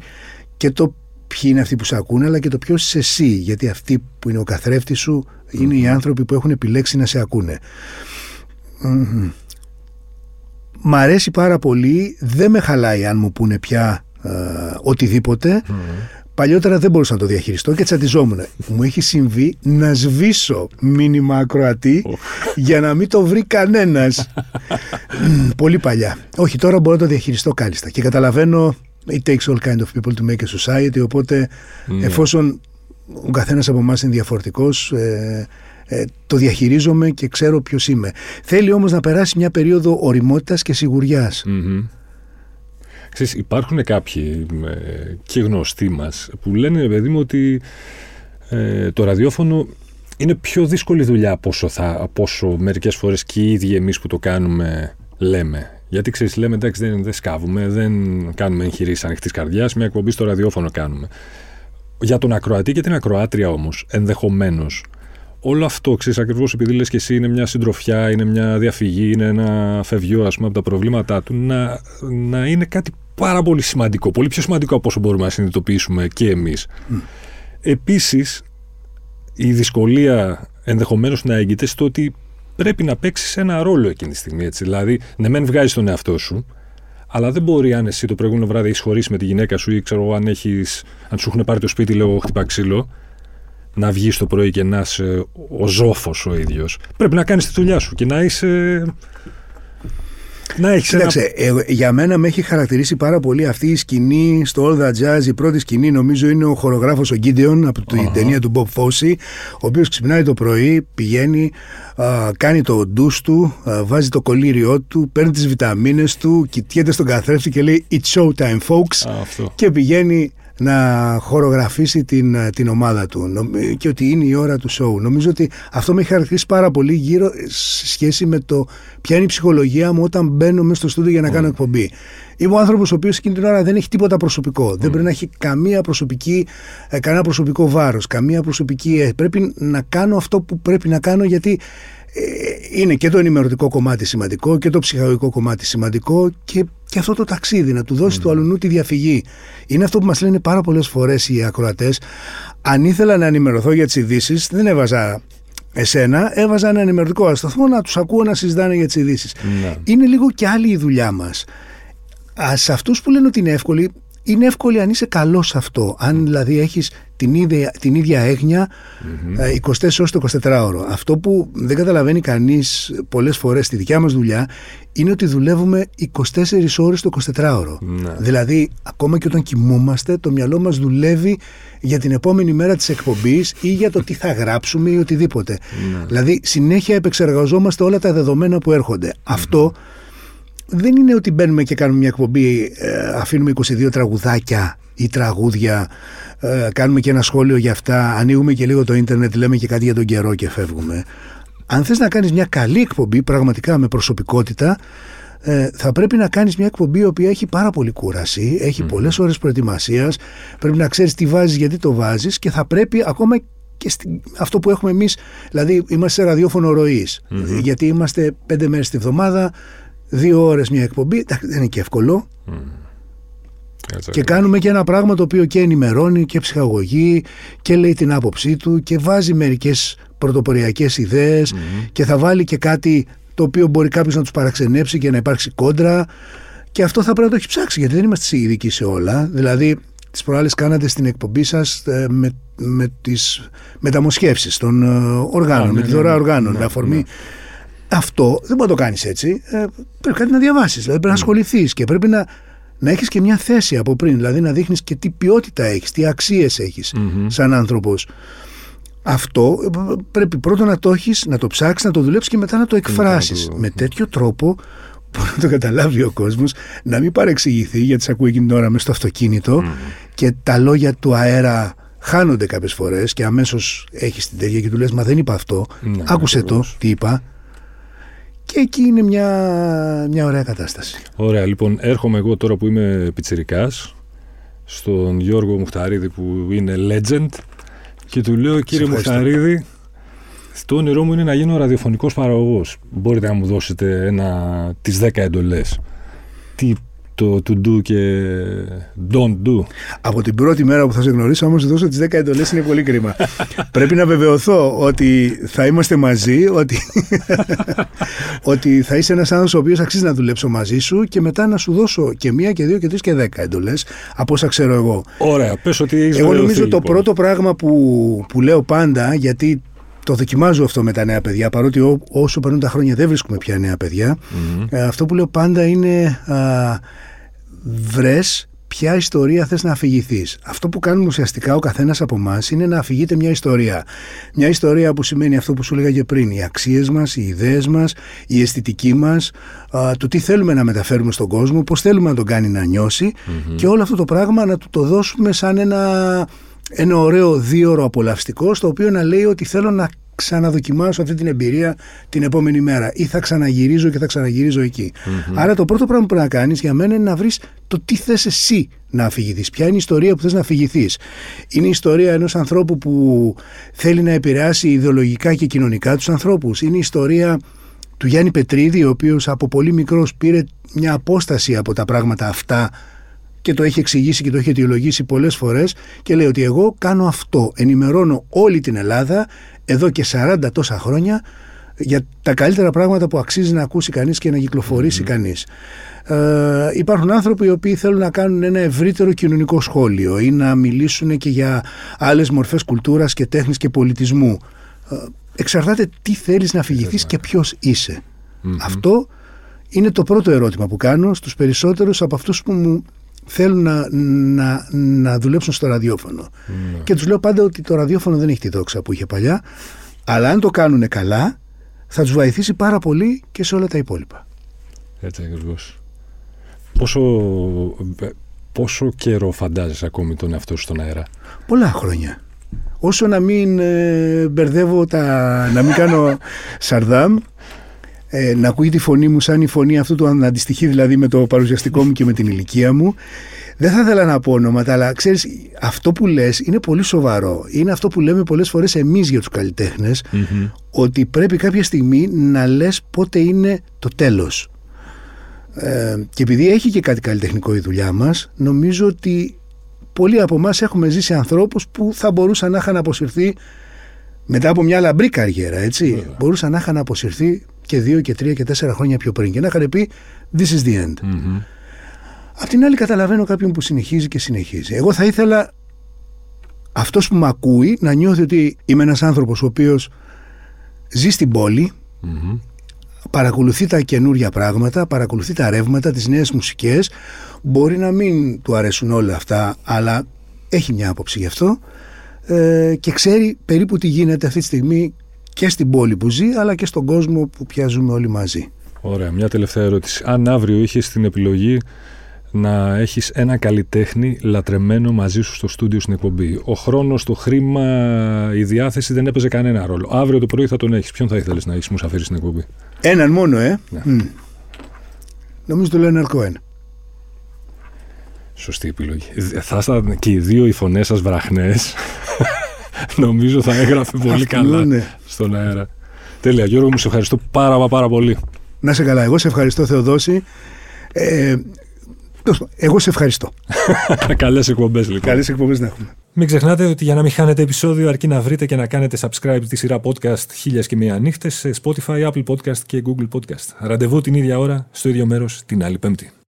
και το ποιοι είναι αυτοί που σε ακούνε αλλά και το ποιος είσαι εσύ γιατί αυτοί που είναι ο καθρέφτης σου είναι οι άνθρωποι που έχουν επιλέξει να σε ακούνε. Μ' αρέσει πάρα πολύ, δεν με χαλάει αν μου πούνε πια ε, οτιδήποτε. Παλιότερα δεν μπορούσα να το διαχειριστώ και τσατιζόμουν. Μου έχει συμβεί να σβήσω μήνυμα ακροατή για να μην το βρει κανένας. Πολύ παλιά. Όχι, τώρα μπορώ να το διαχειριστώ κάλλιστα. Και καταλαβαίνω it takes all kind of people to make a society οπότε ναι. εφόσον ο καθένας από εμάς είναι διαφορετικός ε, ε, το διαχειρίζομαι και ξέρω ποιος είμαι. Θέλει όμως να περάσει μια περίοδο οριμότητας και σιγουριας Ξέρεις, υπάρχουν κάποιοι ε, και γνωστοί μας που λένε παιδί μου ότι ε, το ραδιόφωνο είναι πιο δύσκολη δουλειά από όσο, θα, από όσο μερικές φορές και οι ίδιοι εμείς που το κάνουμε λέμε. Γιατί ξέρεις, λέμε εντάξει, δεν, δεν σκάβουμε, δεν κάνουμε εγχειρήσεις ανοιχτής καρδιάς, μια εκπομπή στο ραδιόφωνο κάνουμε. Για τον ακροατή και την ακροάτρια όμως, ενδεχομένως, όλο αυτό ξέρεις ακριβώς επειδή λες και εσύ είναι μια συντροφιά, είναι μια διαφυγή, είναι ένα φευγιό ας πούμε, από τα προβλήματά του, να, να είναι κάτι πάρα πολύ σημαντικό. Πολύ πιο σημαντικό από όσο μπορούμε να συνειδητοποιήσουμε και εμείς. Mm. Επίσης, η δυσκολία ενδεχομένως να έγκυται στο ότι πρέπει να παίξεις ένα ρόλο εκείνη τη στιγμή. Έτσι. Δηλαδή, ναι, μεν βγάζεις τον εαυτό σου, αλλά δεν μπορεί αν εσύ το προηγούμενο βράδυ έχεις χωρίσει με τη γυναίκα σου ή ξέρω αν, έχεις, αν σου έχουν πάρει το σπίτι, λέω χτυπά ξύλο, να βγεις το πρωί και να είσαι ο ζώφος ο ίδιος. Πρέπει να κάνεις τη δουλειά σου και να είσαι να έχεις Κοίταξε, ένα... ε, για μένα με έχει χαρακτηρίσει πάρα πολύ αυτή η σκηνή στο All That Jazz. Η πρώτη σκηνή νομίζω είναι ο χορογράφος ο Γκίντεον από την uh-huh. ταινία του Bob Fosse, ο οποίος ξυπνάει το πρωί, πηγαίνει, α, κάνει το ντους του, α, βάζει το κολλήριό του, παίρνει τις βιταμίνες του, κοιτιέται στον καθρέφτη και λέει It's showtime, folks. και πηγαίνει να χορογραφήσει την, την ομάδα του και ότι είναι η ώρα του σοου. Νομίζω ότι αυτό με έχει χαρακτηρίσει πάρα πολύ γύρω σε σχέση με το ποια είναι η ψυχολογία μου όταν μπαίνω μέσα στο στούντιο για να κάνω εκπομπή. Είμαι ο άνθρωπος ο οποίος εκείνη την ώρα δεν έχει τίποτα προσωπικό. Δεν πρέπει να έχει καμία προσωπική, ε, κανένα προσωπικό βάρος, καμία προσωπική. Ε, πρέπει να κάνω αυτό που πρέπει να κάνω γιατί ε, είναι και το ενημερωτικό κομμάτι σημαντικό και το ψυχολογικό κομμάτι σημαντικό και, και αυτό το ταξίδι, να του δώσει mm. του αλλού τη διαφυγή. Είναι αυτό που μας λένε πάρα πολλές φορές οι ακροατές. Αν ήθελα να ενημερωθώ για τις ειδήσεις, δεν έβαζα εσένα, έβαζα ένα ενημερωτικό σταθμό να τους ακούω να συζητάνε για τις ειδήσεις. Ναι. Είναι λίγο και άλλη η δουλειά μας. Σε αυτούς που λένε ότι είναι εύκολη, είναι εύκολη αν είσαι καλός σε αυτό. Αν δηλαδή έχεις την ίδια, την ίδια έγνοια mm-hmm. 24 ώρες το 24ωρο. Αυτό που δεν καταλαβαίνει κανείς πολλές φορές στη δικιά μας δουλειά είναι ότι δουλεύουμε 24 ώρες το 24ωρο. Ναι. Δηλαδή ακόμα και όταν κοιμούμαστε το μυαλό μας δουλεύει για την επόμενη μέρα της εκπομπής ή για το τι θα γράψουμε ή οτιδήποτε. Ναι. Δηλαδή συνέχεια επεξεργαζόμαστε όλα τα δεδομένα που έρχονται. Αυτό δεν είναι ότι μπαίνουμε και κάνουμε μια εκπομπή, ε, αφήνουμε 22 τραγουδάκια ή τραγούδια, ε, κάνουμε και ένα σχόλιο για αυτά, ανοίγουμε και λίγο το ίντερνετ, λέμε και κάτι για τον καιρό και φεύγουμε. Αν θες να κάνεις μια καλή εκπομπή, πραγματικά με προσωπικότητα, ε, θα πρέπει να κάνεις μια εκπομπή η οποία έχει πάρα πολύ κούραση, έχει mm. πολλές ώρες προετοιμασίας, πρέπει να ξέρεις τι βάζεις, γιατί το βάζεις και θα πρέπει ακόμα και αυτό που έχουμε εμείς, δηλαδή είμαστε σε ραδιόφωνο γιατί είμαστε πέντε μέρες τη βδομάδα, δύο ώρες μια εκπομπή, δεν είναι και εύκολο. Και κάνουμε και ένα πράγμα το οποίο και ενημερώνει και ψυχαγωγεί και λέει την άποψή του και βάζει μερικές πρωτοποριακές και θα βάλει και κάτι το οποίο μπορεί κάποιος να τους παραξενέψει και να υπάρξει κόντρα και αυτό θα πρέπει να το έχει ψάξει γιατί δεν είμαστε ειδικοί σε όλα. Δηλαδή τις προάλλες κάνατε στην εκπομπή σας ε, με, με τις μεταμοσχεύσεις των ε, οργάνων, με τη δωρά οργάνων, με αφορμή αυτό δεν μπορεί να το κάνεις έτσι. Ε, πρέπει κάτι να διαβάσεις, δηλαδή πρέπει να ναι. ασχοληθείς και πρέπει να, να έχεις και μια θέση από πριν. Δηλαδή να δείχνεις και τι ποιότητα έχεις, τι αξίες έχεις σαν άνθρωπος. Αυτό ε, πρέπει πρώτα να το έχεις, να το ψάξεις, να το δουλέψεις και μετά να το εκφράσεις. Με τέτοιο τρόπο που να το καταλάβει ο κόσμος, να μην παρεξηγηθεί γιατί σε ακούει εκείνη την ώρα μέσα στο αυτοκίνητο και τα λόγια του αέρα χάνονται κάποιες φορές και αμέσως έχεις την τέτοια και του λες: Μα δεν είπα αυτό. Ναι, Άκουσε το, τι είπα. Και εκεί είναι μια, μια ωραία κατάσταση. Ωραία, λοιπόν, έρχομαι εγώ τώρα που είμαι πιτσιρικάς στον Γιώργο Μουχταρίδη που είναι legend και του λέω κύριε Μουχταρίδη το όνειρό μου είναι να γίνω ραδιοφωνικός παραγωγός. Μπορείτε να μου δώσετε ένα, τις 10 εντολές. Τι το to do και don't do. Από την πρώτη μέρα που θα σε γνωρίσω όμως δώσω τις 10 εντολές είναι πολύ κρίμα. Πρέπει να βεβαιωθώ ότι θα είμαστε μαζί, ότι, ότι θα είσαι ένας άνθρωπος ο οποίος αξίζει να δουλέψω μαζί σου και μετά να σου δώσω και μία και δύο και τρεις και δέκα εντολές από όσα ξέρω εγώ. Ωραία, πες ότι έχεις Εγώ νομίζω το λοιπόν. πρώτο πράγμα που, που λέω πάντα γιατί το δοκιμάζω αυτό με τα νέα παιδιά, παρότι ό, όσο περνούν τα χρόνια δεν βρίσκουμε πια νέα παιδιά. Ε, αυτό που λέω πάντα είναι α, βρες ποια ιστορία θες να αφηγηθείς. Αυτό που κάνουμε ουσιαστικά ο καθένας από εμάς είναι να αφηγείται μια ιστορία. Μια ιστορία που σημαίνει αυτό που σου έλεγα και πριν, οι αξίες μας, οι ιδέες μας, η αισθητική μας, το τι θέλουμε να μεταφέρουμε στον κόσμο, πώς θέλουμε να τον κάνει να νιωσει και όλο αυτό το πράγμα να του το δώσουμε σαν ένα, ένα ωραίο δίωρο απολαυστικό στο οποίο να λέει ότι θέλω να ξαναδοκιμάσω αυτή την εμπειρία την επόμενη μέρα ή θα ξαναγυρίζω και θα ξαναγυρίζω Άρα το πρώτο πράγμα που πρέπει να κάνεις για μένα είναι να βρεις το τι θες εσύ να αφηγηθείς. Ποια είναι η ιστορία που θες να αφηγηθείς. Είναι η ιστορία ενός ανθρώπου που θέλει να επηρεάσει ιδεολογικά και κοινωνικά τους ανθρώπους. Είναι η ιστορία του Γιάννη Πετρίδη, ο οποίος από πολύ μικρός πήρε μια απόσταση από τα πράγματα αυτά και το έχει εξηγήσει και το έχει αιτιολογήσει πολλές φορές και λέει ότι εγώ κάνω αυτό, ενημερώνω όλη την Ελλάδα εδώ και 40 τόσα χρόνια για τα καλύτερα πράγματα που αξίζει να ακούσει κανείς και να κυκλοφορήσει mm-hmm. κανείς. Ε, υπάρχουν άνθρωποι οι οποίοι θέλουν να κάνουν ένα ευρύτερο κοινωνικό σχόλιο ή να μιλήσουν και για άλλες μορφές κουλτούρας και τέχνης και πολιτισμού. Ε, εξαρτάται τι θέλεις να αφηγηθείς και ποιος είσαι. Αυτό είναι το πρώτο ερώτημα που κάνω στους περισσότερους από αυτούς που μου θέλουν να, να, να δουλέψουν στο ραδιόφωνο. Ναι. Και τους λέω πάντα ότι το ραδιόφωνο δεν έχει τη δόξα που είχε παλιά, αλλά αν το κάνουν καλά, θα τους βοηθήσει πάρα πολύ και σε όλα τα υπόλοιπα. Έτσι ακριβώς. Πόσο, πόσο καιρό φαντάζεσαι ακόμη τον εαυτό σου στον αέρα; Πολλά χρόνια. Όσο να μην ε, μπερδεύω τα... να μην κάνω σαρδάμ, ε, να ακούει τη φωνή μου σαν η φωνή αυτού του να αντιστοιχεί δηλαδή με το παρουσιαστικό μου και με την ηλικία μου. Δεν θα ήθελα να πω ονόματα, αλλά ξέρεις, αυτό που λες είναι πολύ σοβαρό. Είναι αυτό που λέμε πολλές φορές εμείς για τους καλλιτέχνες, ότι πρέπει κάποια στιγμή να λες πότε είναι το τέλος. Ε, και επειδή έχει και κάτι καλλιτεχνικό η δουλειά μας, νομίζω ότι πολλοί από εμάς έχουμε ζήσει ανθρώπους που θα μπορούσαν να είχαν αποσυρθεί μετά από μια λαμπρή καριέρα, έτσι. Μπορούσαν να είχαν αποσυρθεί και δύο και τρία και τέσσερα χρόνια πιο πριν και να είχαν πει This is the end. mm Απ' την άλλη, καταλαβαίνω κάποιον που συνεχίζει και συνεχίζει. Εγώ θα ήθελα αυτός που με ακούει να νιώθει ότι είμαι ένας άνθρωπος ο οποίος ζει στην πόλη, παρακολουθεί τα καινούργια πράγματα, παρακολουθεί τα ρεύματα, τις νέες μουσικές. Μπορεί να μην του αρέσουν όλα αυτά, αλλά έχει μια άποψη γι' αυτό ε, και ξέρει περίπου τι γίνεται αυτή τη στιγμή και στην πόλη που ζει, αλλά και στον κόσμο που πια ζούμε όλοι μαζί. Ωραία. Μια τελευταία ερώτηση. Αν αύριο είχες την επιλογή να έχεις ένα καλλιτέχνη λατρεμένο μαζί σου στο στούντιο στην εκπομπή. Ο χρόνος, το χρήμα, η διάθεση δεν έπαιζε κανένα ρόλο. Αύριο το πρωί θα τον έχεις. Ποιον θα ήθελες να έχεις μουσαφίρει στην εκπομπή; Έναν μόνο, ε. Ναι. Mm. Νομίζω το λένε Αρκοέν. Σωστή επιλογή. Θα ήταν και οι δύο οι φωνές σας βραχνές. Νομίζω θα έγραφε πολύ καλά ναι. στον αέρα. Τέλεια. Γιώργο, μου σε ευχαριστώ πάρα, πάρα πολύ. Να σε καλά. Εγώ σε ευχαριστώ, Θεοδόση. Ε, εγώ σε ευχαριστώ. Καλές εκπομπές, λοιπόν. Καλές εκπομπές να έχουμε. Μην ξεχνάτε ότι για να μην χάνετε επεισόδιο, αρκεί να βρείτε και να κάνετε subscribe τη σειρά podcast χίλιας και μία νύχτες σε Spotify, Apple Podcast και Google Podcast. Ραντεβού την ίδια ώρα, στο ίδιο μέρος, την άλλη Πέμπτη.